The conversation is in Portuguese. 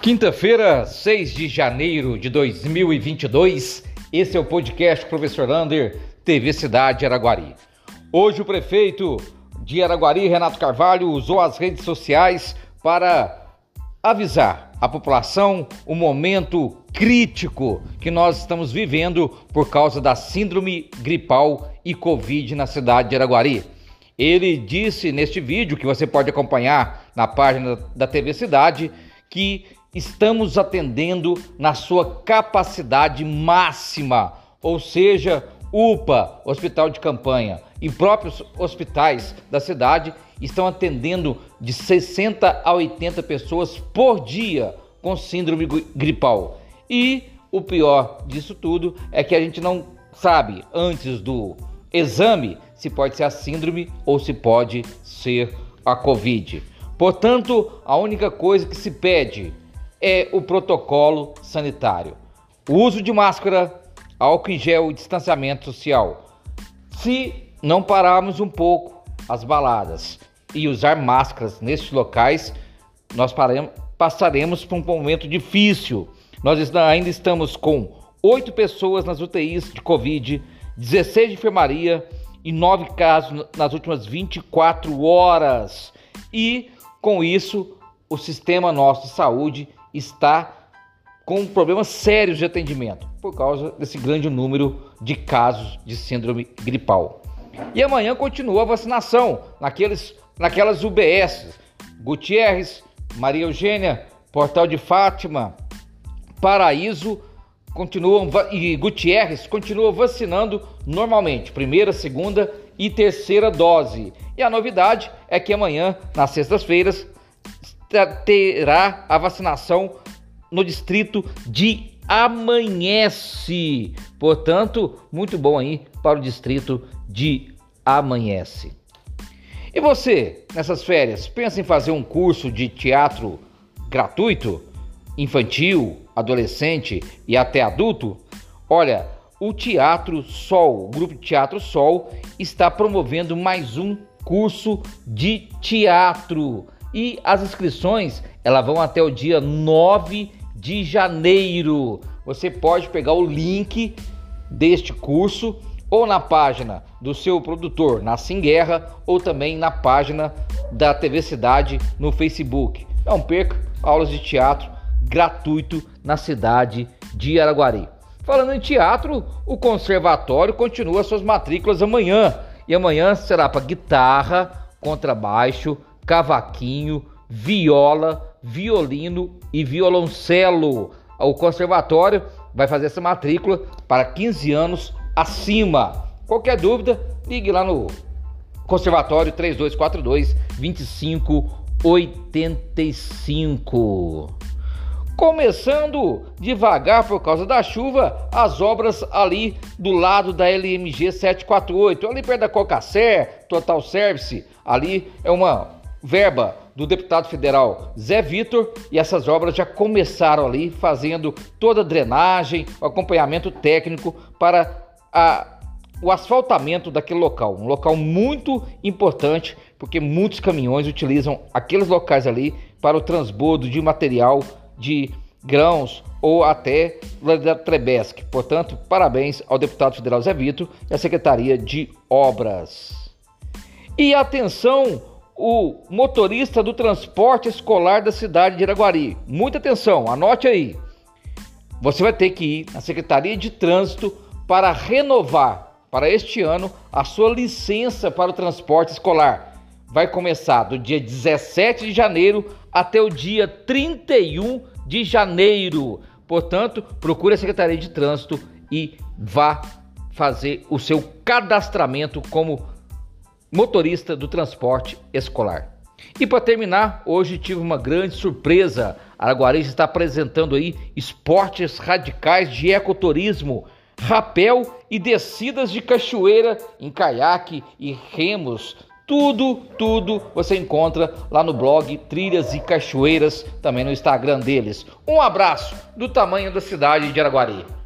Quinta-feira, 6 de janeiro de 2022, esse é o podcast Professor Lander, TV Cidade Araguari. Hoje o prefeito de Araguari, Renato Carvalho, usou as redes sociais para avisar a população o momento crítico que nós estamos vivendo por causa da síndrome gripal e Covid na cidade de Araguari. Ele disse neste vídeo, que você pode acompanhar na página da TV Cidade, que estamos atendendo na sua capacidade máxima, ou seja, UPA, Hospital de Campanha, e próprios hospitais da cidade estão atendendo de 60 a 80 pessoas por dia com síndrome gripal. E o pior disso tudo é que a gente não sabe antes do exame se pode ser a síndrome ou se pode ser a Covid. Portanto, a única coisa que se pede é o protocolo sanitário. O uso de máscara, álcool em gel e distanciamento social. Se não pararmos um pouco as baladas e usar máscaras nesses locais, nós paremos, passaremos por um momento difícil. Nós ainda estamos com oito pessoas nas UTIs de Covid, 16 de enfermaria e nove casos nas últimas 24 horas. E com isso, o sistema nosso de saúde está com problemas sérios de atendimento por causa desse grande número de casos de síndrome gripal. E amanhã continua a vacinação naqueles, naquelas UBS, Gutierrez, Maria Eugênia, Portal de Fátima, Paraíso continuam e Gutierrez continua vacinando normalmente, primeira, segunda e terceira dose. E a novidade é que amanhã, nas sextas-feiras, terá a vacinação no distrito de Amanhece. Portanto, muito bom aí para o distrito de Amanhece. E você, nessas férias, pensa em fazer um curso de teatro gratuito, infantil, adolescente e até adulto? Olha, o Teatro Sol, o Grupo Teatro Sol, está promovendo mais um curso de teatro e as inscrições elas vão até o dia 9 de janeiro. Você pode pegar o link deste curso ou na página do seu produtor, na Guerra, ou também na página da TV Cidade no Facebook. Não perca aulas de teatro gratuito na cidade de Araguari. Falando em teatro, o conservatório continua suas matrículas amanhã. E amanhã será para guitarra, contrabaixo, cavaquinho, viola, violino e violoncelo. O conservatório vai fazer essa matrícula para 15 anos acima. Qualquer dúvida, ligue lá no Conservatório 3242 2585. Começando devagar por causa da chuva, as obras ali do lado da LMG 748, ali perto da Cocacer, Total Service, ali é uma verba do deputado federal Zé Vitor e essas obras já começaram ali fazendo toda a drenagem, o acompanhamento técnico para a, o asfaltamento daquele local, um local muito importante porque muitos caminhões utilizam aqueles locais ali para o transbordo de material de grãos ou até da Trebesc. Portanto, parabéns ao deputado federal Zé Vitor e à Secretaria de Obras. E atenção, o motorista do transporte escolar da cidade de Iraguari. Muita atenção, anote aí. Você vai ter que ir na Secretaria de Trânsito para renovar para este ano a sua licença para o transporte escolar. Vai começar do dia 17 de janeiro até o dia 31 de janeiro. Portanto, procure a Secretaria de Trânsito e vá fazer o seu cadastramento como motorista do transporte escolar. E para terminar, hoje tive uma grande surpresa. Araguari está apresentando aí esportes radicais de ecoturismo, rapel e descidas de cachoeira em caiaque e remos. Tudo, tudo você encontra lá no blog Trilhas e Cachoeiras, também no Instagram deles. Um abraço do tamanho da cidade de Araguari.